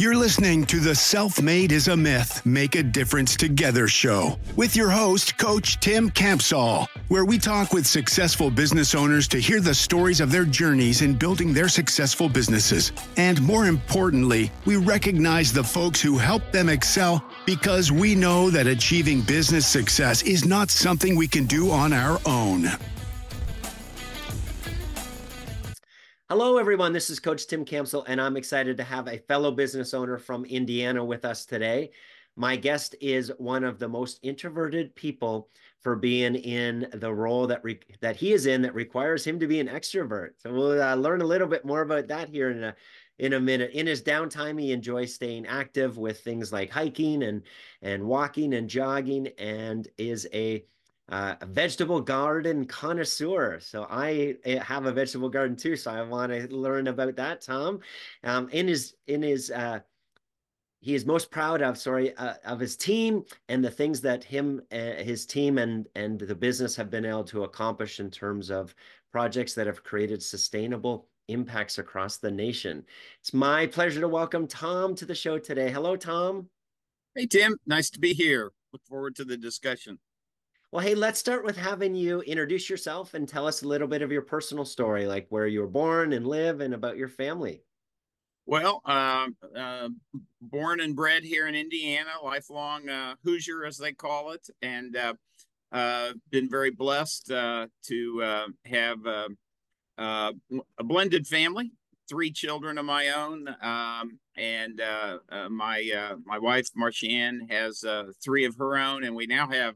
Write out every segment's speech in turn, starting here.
You're listening to the Self Made is a Myth, Make a Difference Together show with your host, Coach Tim Campsall, where we talk with successful business owners to hear the stories of their journeys in building their successful businesses. And more importantly, we recognize the folks who help them excel because we know that achieving business success is not something we can do on our own. Hello, everyone. This is Coach Tim Campsall, and I'm excited to have a fellow business owner from Indiana with us today. My guest is one of the most introverted people for being in the role that re- that he is in that requires him to be an extrovert. So we'll uh, learn a little bit more about that here in a in a minute. In his downtime, he enjoys staying active with things like hiking and and walking and jogging, and is a uh, a vegetable garden connoisseur. So I eh, have a vegetable garden too. So I want to learn about that, Tom. Um, in his in his uh, he is most proud of sorry uh, of his team and the things that him uh, his team and and the business have been able to accomplish in terms of projects that have created sustainable impacts across the nation. It's my pleasure to welcome Tom to the show today. Hello, Tom. Hey, Tim. Nice to be here. Look forward to the discussion. Well, hey, let's start with having you introduce yourself and tell us a little bit of your personal story, like where you were born and live and about your family. Well, uh, uh, born and bred here in Indiana, lifelong uh, Hoosier, as they call it, and uh, uh, been very blessed to have a blended family, three children of my own, um, and my my wife Marcianne has three of her own, and we now have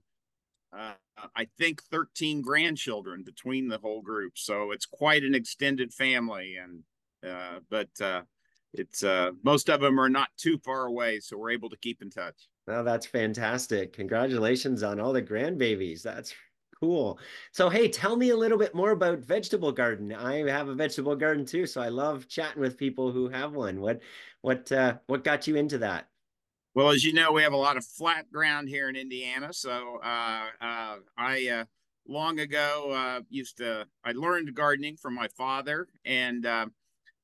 uh, I think 13 grandchildren between the whole group. So it's quite an extended family. And, uh, but uh, it's uh, most of them are not too far away. So we're able to keep in touch. Oh, that's fantastic. Congratulations on all the grandbabies. That's cool. So, hey, tell me a little bit more about vegetable garden. I have a vegetable garden too. So I love chatting with people who have one. What, what, uh, what got you into that? Well, as you know, we have a lot of flat ground here in Indiana. So uh, uh, I uh, long ago uh, used to I learned gardening from my father, and uh,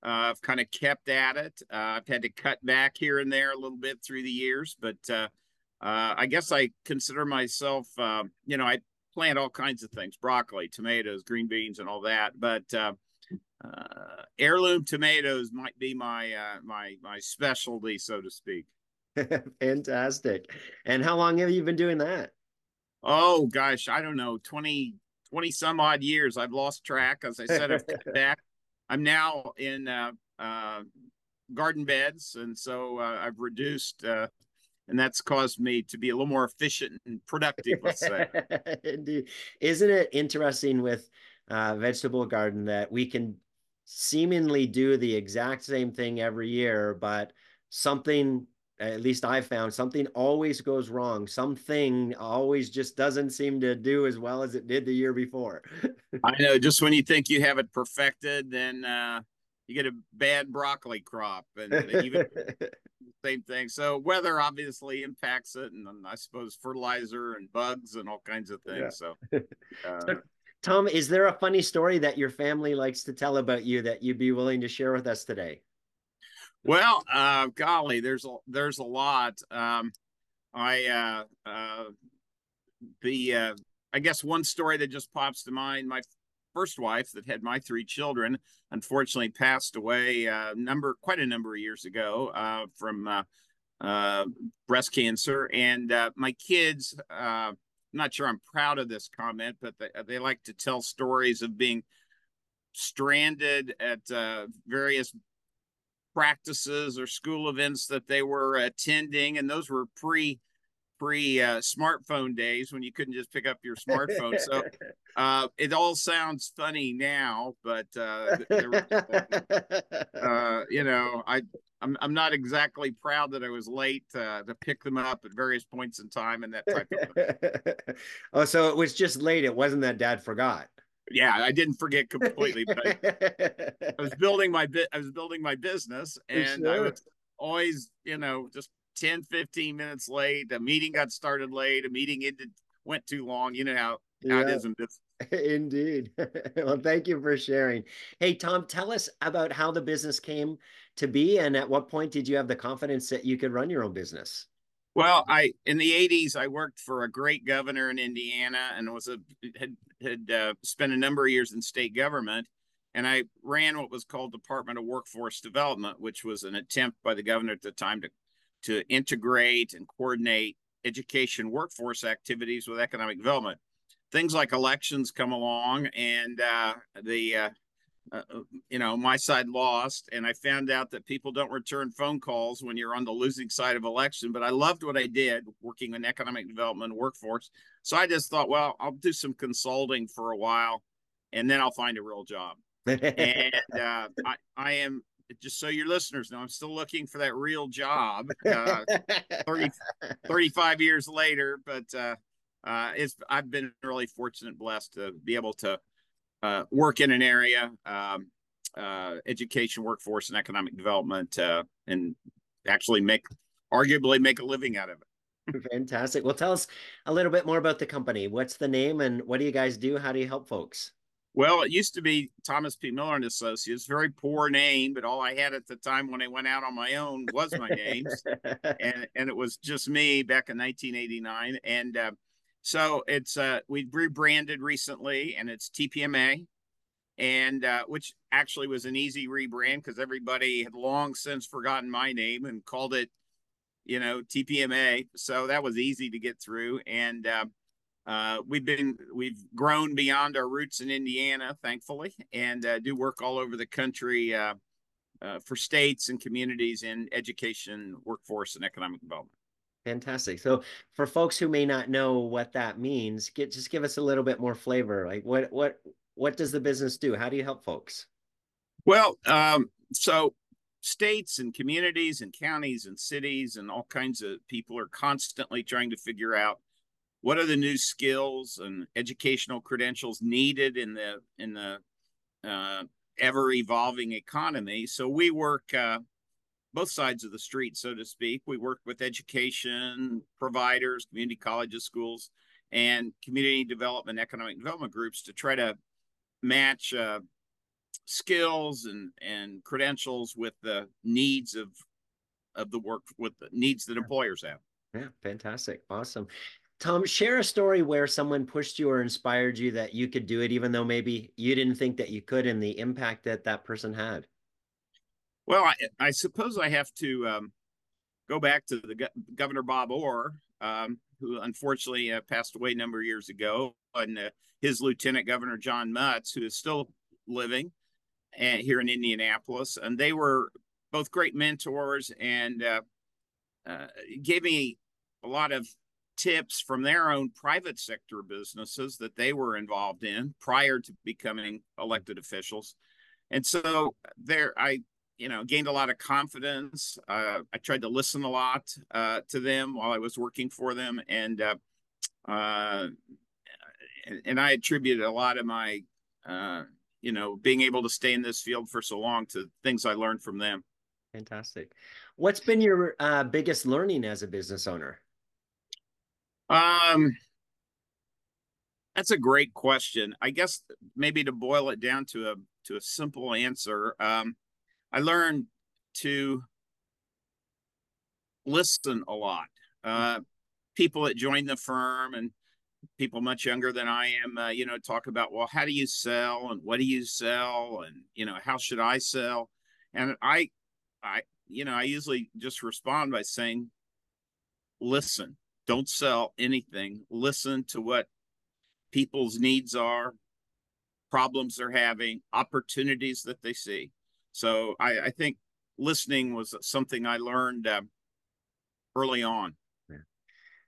uh, I've kind of kept at it. I've had to cut back here and there a little bit through the years, but I guess I consider myself, you know, I plant all kinds of things: broccoli, tomatoes, green beans, and all that. But heirloom tomatoes might be my my my specialty, so to speak. Fantastic. And how long have you been doing that? Oh gosh, I don't know, 20, 20 some odd years. I've lost track. As I said, I've cut back. I'm now in uh, uh, garden beds, and so uh, I've reduced, uh, and that's caused me to be a little more efficient and productive. Let's say. Indeed. Isn't it interesting with uh, vegetable garden that we can seemingly do the exact same thing every year, but something at least I've found something always goes wrong. Something always just doesn't seem to do as well as it did the year before. I know. Just when you think you have it perfected, then uh, you get a bad broccoli crop, and even same thing. So weather obviously impacts it, and I suppose fertilizer and bugs and all kinds of things. Yeah. So. Uh, Tom, is there a funny story that your family likes to tell about you that you'd be willing to share with us today? Well, uh, golly, there's a there's a lot. Um, I uh, uh, the uh, I guess one story that just pops to mind. My first wife, that had my three children, unfortunately passed away a uh, number quite a number of years ago uh, from uh, uh, breast cancer, and uh, my kids. Uh, I'm not sure I'm proud of this comment, but they, they like to tell stories of being stranded at uh, various practices or school events that they were attending, and those were pre pre uh, smartphone days when you couldn't just pick up your smartphone. so uh, it all sounds funny now, but uh, uh, you know, I I'm I'm not exactly proud that I was late uh, to pick them up at various points in time and that type of thing. oh, so it was just late. It wasn't that Dad forgot yeah, I didn't forget completely, but I, I was building my bit. I was building my business, and sure. I was always, you know, just 10, 15 minutes late. A meeting got started late. A meeting ended went too long. You know how, how yeah. it is in business. Indeed. well, thank you for sharing. Hey, Tom, tell us about how the business came to be? And at what point did you have the confidence that you could run your own business? Well, I in the '80s I worked for a great governor in Indiana and was a had had uh, spent a number of years in state government, and I ran what was called Department of Workforce Development, which was an attempt by the governor at the time to to integrate and coordinate education workforce activities with economic development. Things like elections come along, and uh, the uh, uh, uh, you know, my side lost, and I found out that people don't return phone calls when you're on the losing side of election. But I loved what I did, working in economic development workforce. So I just thought, well, I'll do some consulting for a while, and then I'll find a real job. and uh, I, I am just so your listeners know, I'm still looking for that real job. Uh, 30, 35 years later, but uh, uh, it's I've been really fortunate, blessed to be able to uh, work in an area, um, uh, education, workforce, and economic development, uh, and actually make arguably make a living out of it. Fantastic. Well, tell us a little bit more about the company. What's the name, and what do you guys do? How do you help folks? Well, it used to be Thomas P. Miller and Associates, very poor name, but all I had at the time when I went out on my own was my name, and and it was just me back in 1989, and uh, so it's uh we rebranded recently and it's TPMA and uh, which actually was an easy rebrand because everybody had long since forgotten my name and called it you know TPMA so that was easy to get through. And uh, uh, we've been we've grown beyond our roots in Indiana thankfully and uh, do work all over the country uh, uh, for states and communities in education workforce and economic development Fantastic. So for folks who may not know what that means, get just give us a little bit more flavor. Like what what what does the business do? How do you help folks? Well, um, so states and communities and counties and cities and all kinds of people are constantly trying to figure out what are the new skills and educational credentials needed in the in the uh, ever evolving economy. So we work uh, both sides of the street, so to speak. We work with education providers, community colleges, schools, and community development, economic development groups to try to match uh, skills and and credentials with the needs of of the work with the needs that employers have. Yeah, fantastic, awesome. Tom, share a story where someone pushed you or inspired you that you could do it, even though maybe you didn't think that you could, and the impact that that person had. Well, I, I suppose I have to um, go back to the go- Governor Bob Orr, um, who unfortunately uh, passed away a number of years ago, and uh, his Lieutenant Governor John Mutz, who is still living and, here in Indianapolis, and they were both great mentors and uh, uh, gave me a lot of tips from their own private sector businesses that they were involved in prior to becoming elected officials. And so there, I you know, gained a lot of confidence. Uh, I tried to listen a lot uh, to them while I was working for them, and uh, uh and I attributed a lot of my, uh, you know, being able to stay in this field for so long to things I learned from them. Fantastic. What's been your uh, biggest learning as a business owner? Um, that's a great question. I guess maybe to boil it down to a to a simple answer. Um, I learned to listen a lot. Uh, people that join the firm and people much younger than I am, uh, you know, talk about, well, how do you sell and what do you sell and, you know, how should I sell? And I, I, you know, I usually just respond by saying, listen, don't sell anything. Listen to what people's needs are, problems they're having, opportunities that they see. So I, I think listening was something I learned uh, early on.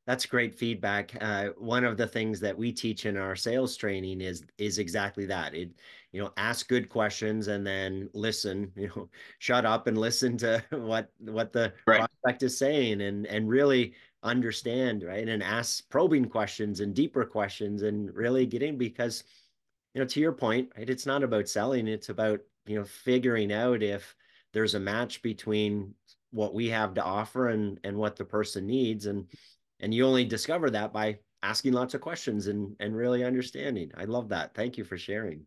That's great feedback. Uh, one of the things that we teach in our sales training is is exactly that. It, you know, ask good questions and then listen. You know, shut up and listen to what what the right. prospect is saying, and and really understand, right? And ask probing questions and deeper questions, and really getting because, you know, to your point, right? It's not about selling; it's about you know figuring out if there's a match between what we have to offer and and what the person needs. And and you only discover that by asking lots of questions and and really understanding. I love that. Thank you for sharing.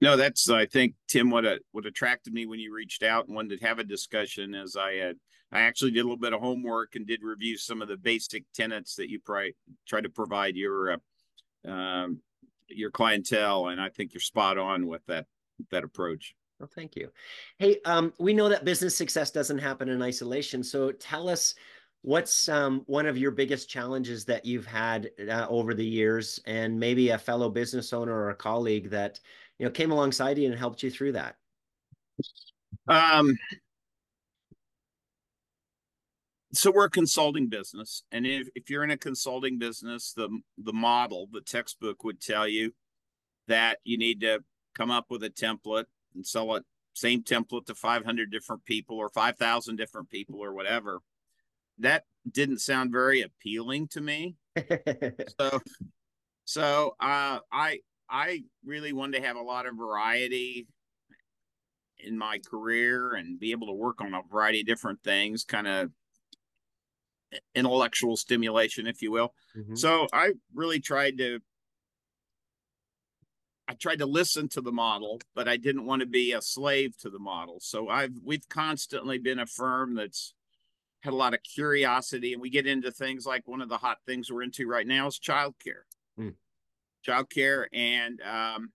No, that's I think Tim what what attracted me when you reached out and wanted to have a discussion as I had I actually did a little bit of homework and did review some of the basic tenets that you try try to provide your uh, um, your clientele, and I think you're spot on with that that approach. Well, thank you. Hey, um, we know that business success doesn't happen in isolation. So tell us what's um, one of your biggest challenges that you've had uh, over the years, and maybe a fellow business owner or a colleague that you know came alongside you and helped you through that. Um, so we're a consulting business and if, if you're in a consulting business the the model the textbook would tell you that you need to come up with a template and sell it same template to 500 different people or 5000 different people or whatever that didn't sound very appealing to me so so uh i i really wanted to have a lot of variety in my career and be able to work on a variety of different things kind of intellectual stimulation, if you will. Mm-hmm. So I really tried to I tried to listen to the model, but I didn't want to be a slave to the model. So I've we've constantly been a firm that's had a lot of curiosity, and we get into things like one of the hot things we're into right now is childcare, mm. childcare, and um,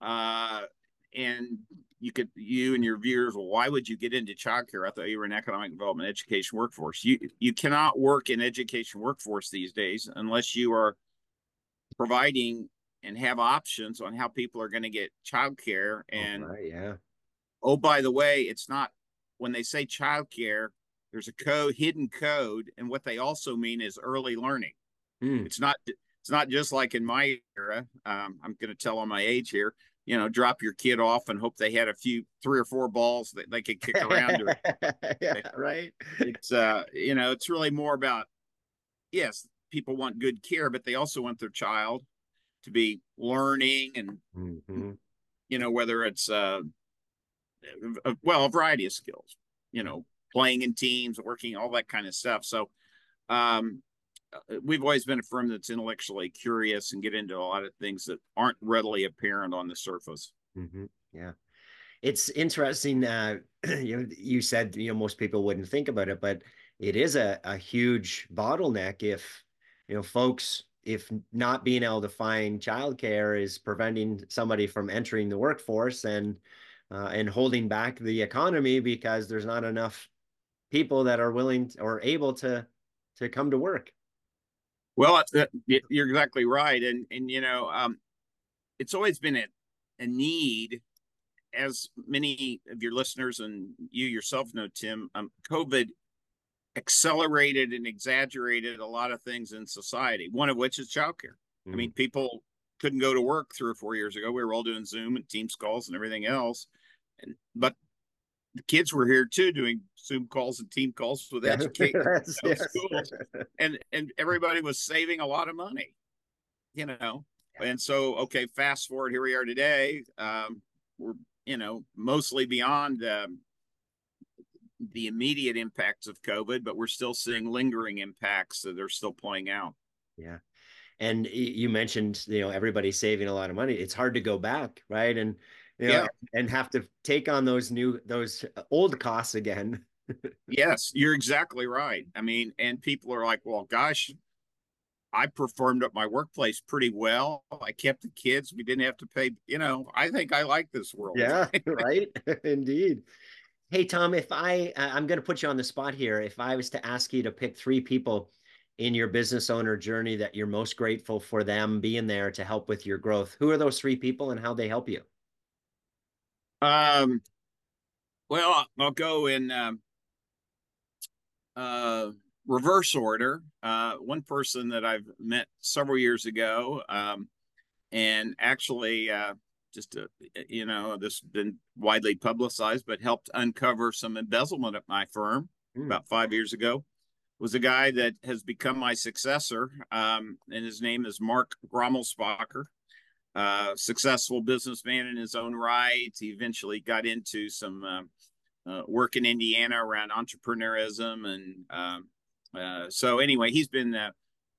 uh, and you could you and your viewers well why would you get into childcare i thought you were an economic development education workforce you you cannot work in education workforce these days unless you are providing and have options on how people are going to get childcare and right, yeah oh by the way it's not when they say childcare there's a code hidden code and what they also mean is early learning mm. it's not it's not just like in my era um, i'm going to tell on my age here you know, drop your kid off and hope they had a few three or four balls that they could kick around. Yeah, right. It's uh, you know, it's really more about yes, people want good care, but they also want their child to be learning and mm-hmm. you know, whether it's uh well, a variety of skills, you know, playing in teams, working, all that kind of stuff. So um we've always been a firm that's intellectually curious and get into a lot of things that aren't readily apparent on the surface. Mm-hmm. Yeah, it's interesting. Uh, you you said you know most people wouldn't think about it, but it is a, a huge bottleneck if you know folks if not being able to find childcare is preventing somebody from entering the workforce and uh, and holding back the economy because there's not enough people that are willing or able to to come to work. Well, you're exactly right, and and you know, um, it's always been a, a need, as many of your listeners and you yourself know, Tim. Um, COVID accelerated and exaggerated a lot of things in society. One of which is childcare. Mm-hmm. I mean, mm-hmm. people couldn't go to work three or four years ago. We were all doing Zoom and Teams calls and everything else, and but the kids were here too doing Zoom calls and team calls with educators yes, yes. and and everybody was saving a lot of money, you know. Yeah. And so, okay, fast forward, here we are today. Um, we're you know mostly beyond um, the immediate impacts of COVID, but we're still seeing lingering impacts that are still playing out. Yeah. And you mentioned, you know, everybody saving a lot of money. It's hard to go back, right? And you know, yeah. and have to take on those new those old costs again. yes, you're exactly right. I mean, and people are like, well, gosh, I performed at my workplace pretty well. I kept the kids. We didn't have to pay, you know, I think I like this world. Yeah, right. Indeed. Hey, Tom, if I, uh, I'm going to put you on the spot here. If I was to ask you to pick three people in your business owner journey that you're most grateful for them being there to help with your growth, who are those three people and how they help you? Um, well, I'll go in um, uh, reverse order. Uh, one person that I've met several years ago, um, and actually, uh, just to, you know, this has been widely publicized, but helped uncover some embezzlement at my firm mm. about five years ago. Was a guy that has become my successor, um, and his name is Mark Grommelspacher uh, successful businessman in his own right. He eventually got into some uh, uh, work in Indiana around entrepreneurism, and um, uh, so anyway, he's been uh,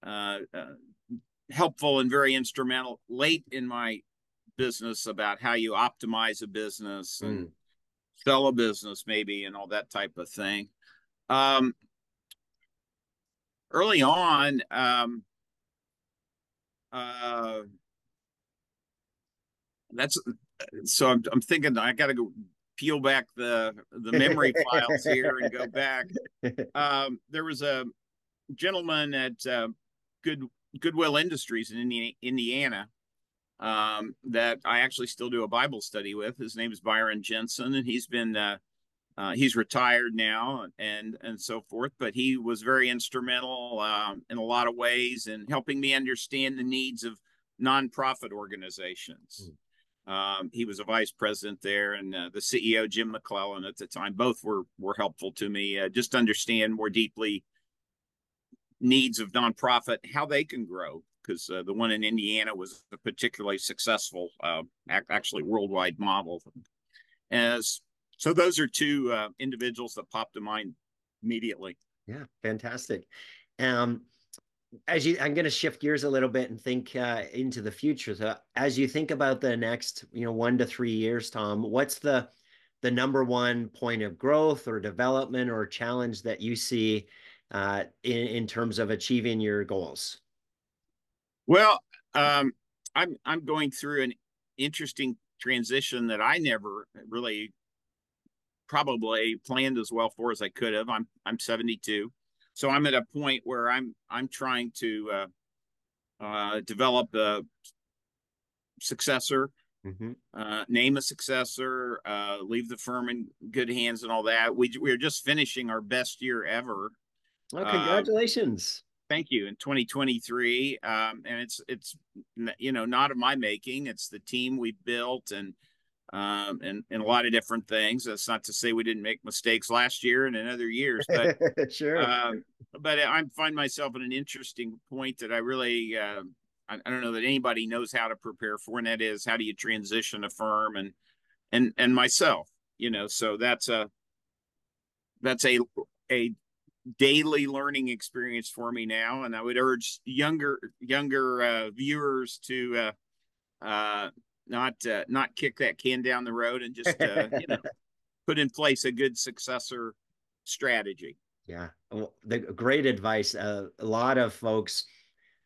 uh, helpful and very instrumental late in my business about how you optimize a business and Mm. sell a business maybe and all that type of thing. Um, early on, um, uh, that's so I'm, I'm thinking I got to go peel back the the memory files here and go back. Um, there was a gentleman at uh, Good Goodwill Industries in Indi- Indiana um, that I actually still do a Bible study with. His name is Byron Jensen, and he's been uh, uh, he's retired now and and so forth. But he was very instrumental um, in a lot of ways in helping me understand the needs of nonprofit organizations. Um, he was a vice president there, and uh, the CEO Jim McClelland at the time. Both were were helpful to me. Uh, just understand more deeply needs of nonprofit, how they can grow. Because uh, the one in Indiana was a particularly successful, uh, ac- actually worldwide model. As so, those are two uh, individuals that popped to mind immediately. Yeah, fantastic. Um, as you, I'm going to shift gears a little bit and think uh, into the future. So, as you think about the next, you know, one to three years, Tom, what's the the number one point of growth or development or challenge that you see uh, in in terms of achieving your goals? Well, um, I'm I'm going through an interesting transition that I never really probably planned as well for as I could have. I'm I'm 72, so I'm at a point where I'm I'm trying to uh, uh, develop a successor, Mm-hmm. uh, name a successor, uh, leave the firm in good hands, and all that. We we are just finishing our best year ever. Oh, congratulations! Thank you. In 2023, um, and it's it's you know not of my making. It's the team we built and um, and and a lot of different things. That's not to say we didn't make mistakes last year and in other years, but sure. um, but I find myself at an interesting point that I really uh, I, I don't know that anybody knows how to prepare for, and that is how do you transition a firm and and and myself. You know, so that's a that's a a daily learning experience for me now and i would urge younger younger uh, viewers to uh, uh, not uh, not kick that can down the road and just uh, you know put in place a good successor strategy Yeah, well, the great advice. Uh, a lot of folks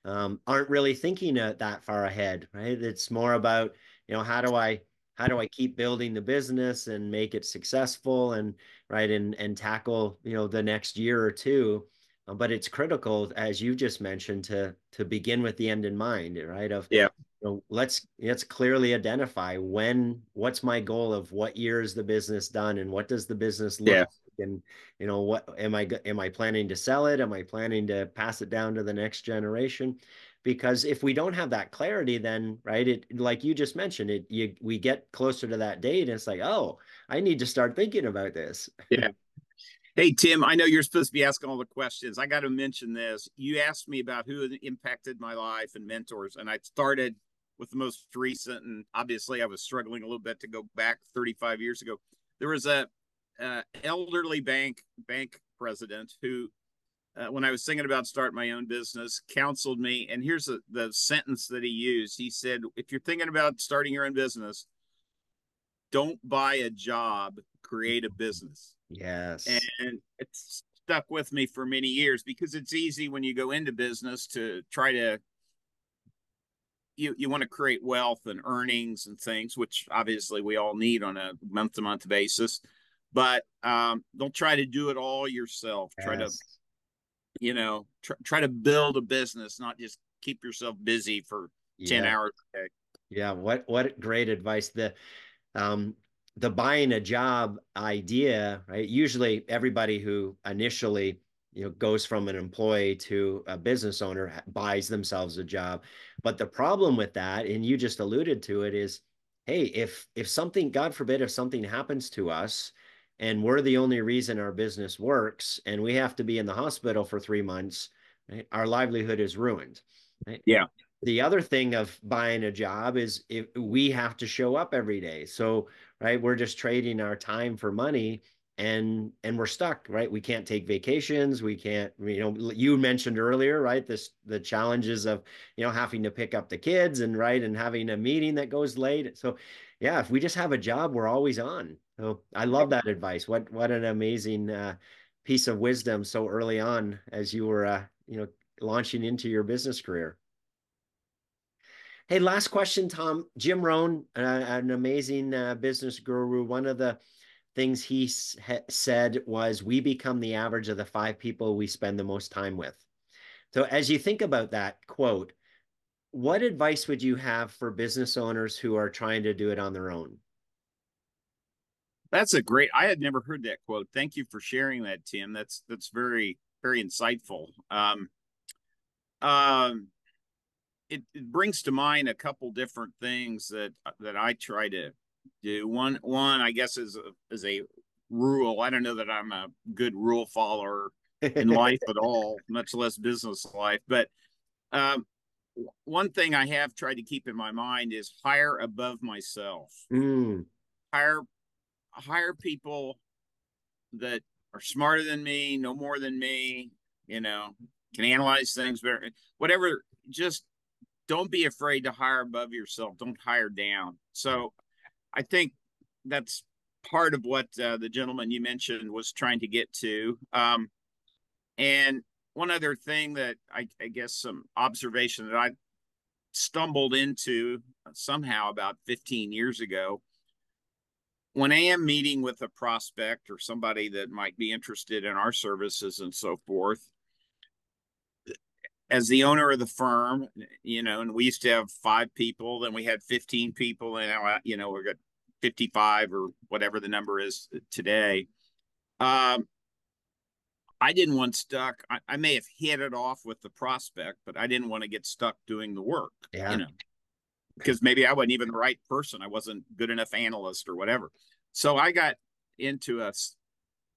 um, aren't really thinking uh, that far ahead, right? It's more about, you know, how do I how do I keep building the business and make it successful and right and and tackle, you know, the next year or two. Uh, but it's critical, as you just mentioned, to to begin with the end in mind, right? Of Yeah. you know, let's let's clearly identify when what's my goal of what year is the business done and what does the business look Yeah. like and you know what am i am i planning to sell it am i planning to pass it down to the next generation because if we don't have that clarity then right it like you just mentioned it you we get closer to that date and it's like oh i need to start thinking about this. Yeah. hey tim i know you're supposed to be asking all the questions. I got to mention this. You asked me about who impacted my life and mentors and i started with the most recent and obviously i was struggling a little bit to go back 35 years ago. There was a uh, elderly bank bank president who uh, when I was thinking about starting my own business, counseled me. And here's a, the sentence that he used. He said, "If you're thinking about starting your own business, don't buy a job, create a business." yes And it's stuck with me for many years because it's easy when you go into business to try to you you want to create wealth and earnings and things, which obviously we all need on a month to month basis. But um, don't try to do it all yourself. Try to yes. You know tr- try to build a business not just keep yourself busy for 10 Yeah. hours a day Yeah, what what great advice. The um the buying a job idea, right? Usually everybody who initially, you know, goes from an employee to a business owner buys themselves a job. But the problem with that, and you just alluded to it, is hey, if if something, God forbid, if something happens to us and we're the only reason our business works and we have to be in the hospital for three months, right? Our livelihood is ruined. Right? Yeah. the other thing of buying a job is if we have to show up every day. So, right, we're just trading our time for money. and and we're stuck right we can't take vacations we can't you know you mentioned earlier right this the challenges of you know having to pick up the kids and right and having a meeting that goes late so yeah if we just have a job we're always on so i love that advice what what an amazing uh, piece of wisdom so early on as you were uh, you know launching into your business career Hey, last question, Tom. Jim Rohn, uh, an amazing uh, business guru. One of the things he said was, We become the average of the five people we spend the most time with. So, as you think about that quote, what advice would you have for business owners who are trying to do it on their own? That's a great. I had never heard that quote. Thank you for sharing that, Tim. That's that's very very insightful. Um, um, it, it brings to mind a couple different things that that I try to do. One one I guess is a, is a rule. I don't know that I'm a good rule follower in life at all, much less business life. But um, one thing I have tried to keep in my mind is hire above myself. Mm. Hire hire people that are smarter than me, no more than me, you know, can analyze things better. Whatever, just don't be afraid to hire above yourself. Don't hire down. So I think that's part of what uh, the gentleman you mentioned was trying to get to. Um, and one other thing that I, I, guess some observation that I stumbled into somehow about 15 years ago. When I am meeting with a prospect or somebody that might be interested in our services and so forth, as the owner of the firm, you know, and we used to have five people, then we had 15 people, and now, you know, we've got 55 or whatever the number is today. Um, I didn't want stuck. I, I, may have hit it off with the prospect, but I didn't want to get stuck doing the work. Yeah. You know, because maybe I wasn't even the right person. I wasn't good enough analyst or whatever. So I got into a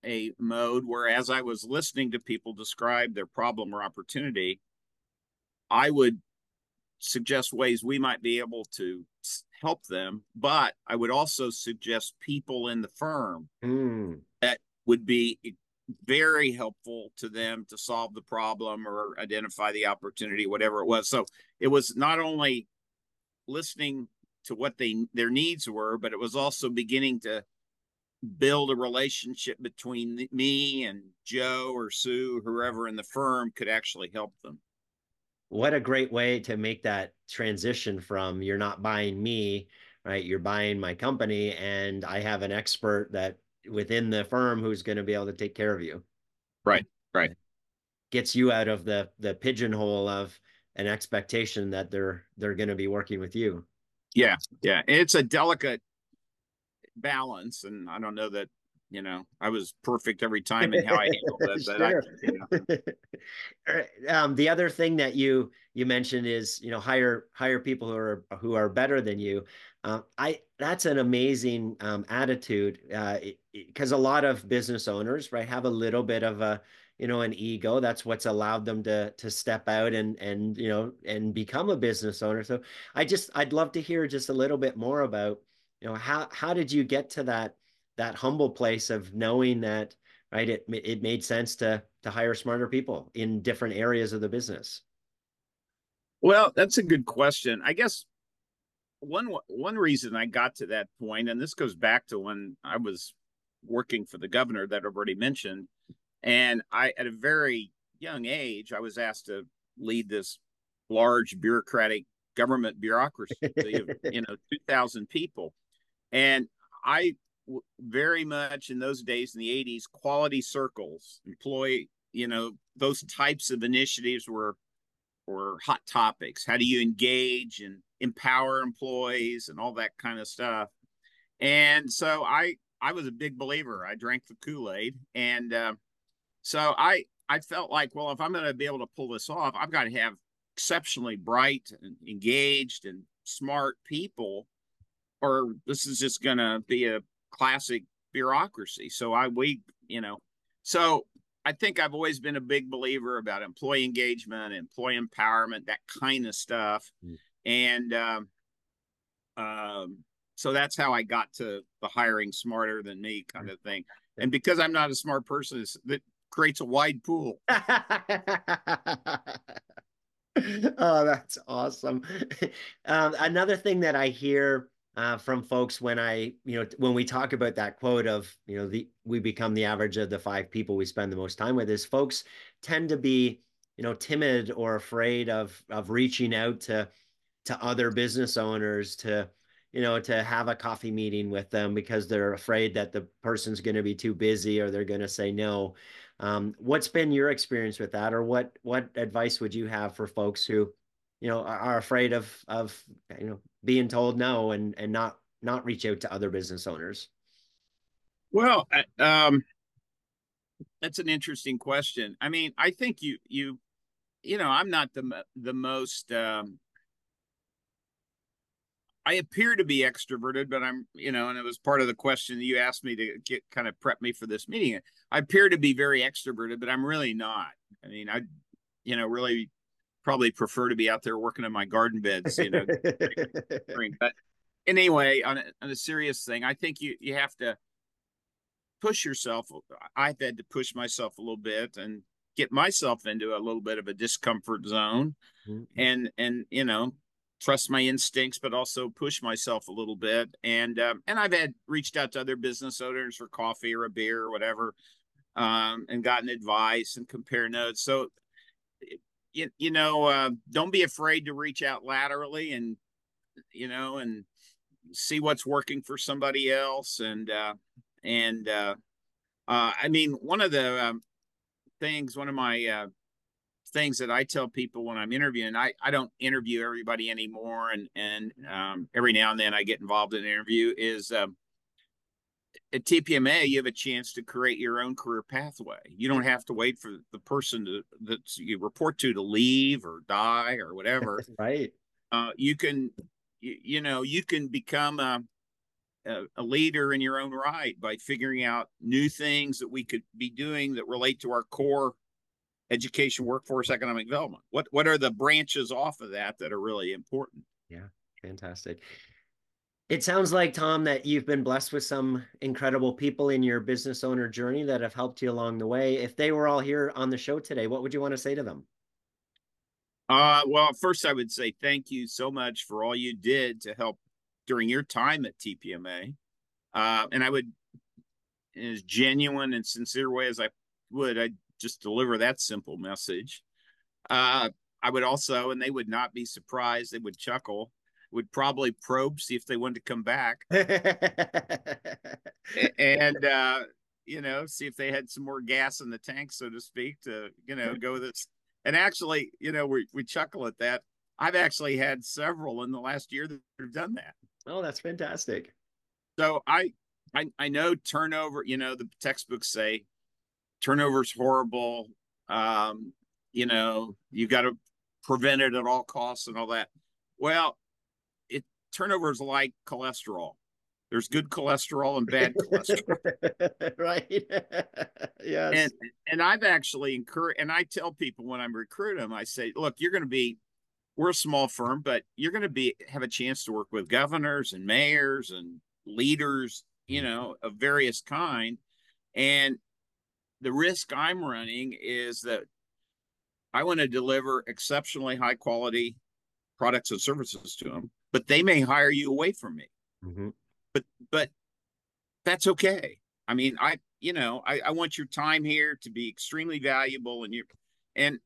a mode where as I was listening to people describe their problem or opportunity, I would suggest ways we might be able to help them, but I would also suggest people in the firm mm. that would be very helpful to them to solve the problem or identify the opportunity, whatever it was. So it was not only listening to what they their needs were, but it was also beginning to build a relationship between me and Joe or Sue, whoever in the firm could actually help them. What a great way to make that transition from you're not buying me right? You're buying my company and i have an expert that within the firm who's going to be able to take care of you. Right right. Gets you out of the the pigeonhole of an expectation that they're they're going to be working with you yeah yeah it's a delicate balance and i don't know that you know, I was perfect every time in how I handled it. But sure. I, you know. um, the other thing that you you mentioned is you know hire hire people who are who are better than you. Uh, I that's an amazing um, attitude because uh, a lot of business owners right have a little bit of a you know an ego that's what's allowed them to to step out and and you know and become a business owner. So i just i'd love to hear just a little bit more about you know how how did you get to that that humble place of knowing that right it it made sense to to hire smarter people in different areas of the business? Well that's a good question. I guess one one reason i got to that point and this goes back to when i was working for the governor that i've already mentioned and i at a very young age i was asked to lead this large bureaucratic government bureaucracy of you know 2000 people. And i very much in those days in the 80s quality circles employee you know those types of initiatives were were hot topics. How do you engage and empower employees and all that kind of stuff? And so i i was a big believer. I drank the kool-aid and uh, so i i felt like well if i'm going to be able to pull this off i've got to have exceptionally bright and engaged and smart people or this is just going to be a classic bureaucracy. So I we you know so I think I've always been a big believer about employee engagement, employee empowerment, that kind of stuff, mm. and um, um, so that's how I got to the hiring smarter than me kind of thing. and because I'm not a smart person, that creates a wide pool. oh, that's awesome. Um, another thing that I hear uh, from folks when I, you know, when we talk about that quote of, you know, the we become the average of the five people we spend the most time with is folks tend to be, you know, timid or afraid of of reaching out to to other business owners to, you know, to have a coffee meeting with them because they're afraid that the person's going to be too busy or they're going to say no. Um, what's been your experience with that, or what what advice would you have for folks who, you know, are, are afraid of of you know being told no and and not not reach out to other business owners? Well, um, that's an interesting question. I mean, I think you you you know, I'm not the the most um, I appear to be extroverted, but I'm, you know, and it was part of the question that you asked me to get kind of prep me for this meeting. I appear to be very extroverted, but I'm really not. I mean, I, you know, really probably prefer to be out there working in my garden beds, you know. but anyway, on a, on a serious thing, I think you you have to push yourself. I've had to push myself a little bit and get myself into a little bit of a discomfort zone, mm-hmm. and and you know trust my instincts, but also push myself a little bit. And um, and I've had reached out to other business owners for coffee or a beer or whatever, um, and gotten advice and compare notes. So you, you know, uh, don't be afraid to reach out laterally and you know and see what's working for somebody else. And uh, and uh, uh, I mean, one of the um, things, one of my uh, things that I tell people when I'm interviewing. I, I don't interview everybody anymore, and and um, every now and then I get involved in an interview. Is um, at TPMA you have a chance to create your own career pathway. You don't have to wait for the person to, that you report to to leave or die or whatever. right. Uh, you can, you, you know, you can become a, a, a leader in your own right by figuring out new things that we could be doing that relate to our core education, workforce, economic development. What what are the branches off of that that are really important? Yeah, fantastic. It sounds like Tom that you've been blessed with some incredible people in your business owner journey that have helped you along the way. If they were all here on the show today, what would you want to say to them? Uh, well, first I would say thank you so much for all you did to help during your time at TPMA. Uh, and I would, in as genuine and sincere way as I would, I just deliver that simple message. Uh, I would also, and they would not be surprised, they would chuckle, would probably probe, see if they wanted to come back. and, uh, you know, see if they had some more gas in the tank, so to speak, to, you know, go this. And actually, you know, we, we chuckle at that. I've actually had several in the last year that have done that. Oh, that's fantastic. So I, I, I know turnover, you know, the textbooks say turnover's horrible. Um, you know, you got to prevent it at all costs and all that. Well, it turnover is like cholesterol. There's good cholesterol and bad cholesterol. right. yes. And and I've actually encouraged and I tell people when I'm recruiting them, I say, look, you're going to be we're a small firm, but you're going to be have a chance to work with governors and mayors and leaders, you mm-hmm. know, of various kind. And the risk I'm running is that I want to deliver exceptionally high quality products and services to them, but they may hire you away from me. Mm-hmm. But but that's okay. I mean, I you know I, I want your time here to be extremely valuable, and you and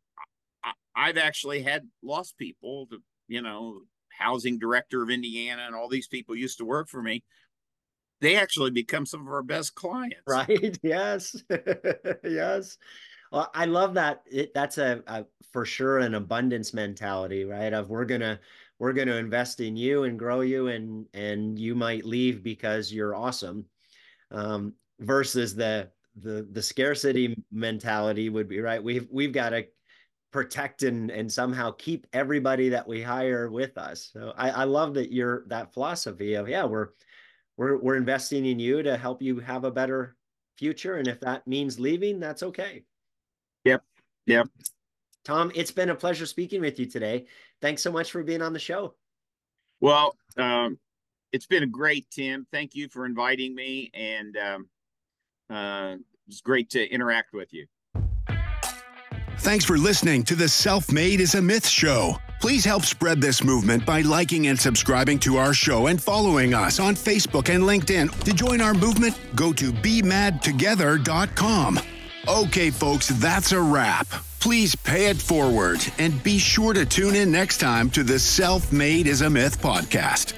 I, I've actually had lost people. To, you know, housing director of Indiana, and all these people used to work for me they actually become some of our best clients. Right. Yes. yes. Well, I love that. It, that's a, a, for sure an abundance mentality, right? Of we're gonna we're gonna invest in you and grow you, and and you might leave because you're awesome, um, versus the the the scarcity mentality would be right. We've we've got to protect and and somehow keep everybody that we hire with us. So I, I love that you're that philosophy of yeah we're we're we're investing in you to help you have a better future. And if that means leaving that's okay. Yep. Yep. Tom it's been a pleasure speaking with you today. Thanks so much for being on the show. Well um, it's been a great tim. Thank you for inviting me and um, uh, it's great to interact with you. Thanks for listening to the Self Made is a Myth show. Please help spread this movement by liking and subscribing to our show and following us on Facebook and LinkedIn. To join our movement, go to bemadtogether.com. Okay, folks, that's a wrap. Please pay it forward and be sure to tune in next time to the Self Made is a Myth podcast.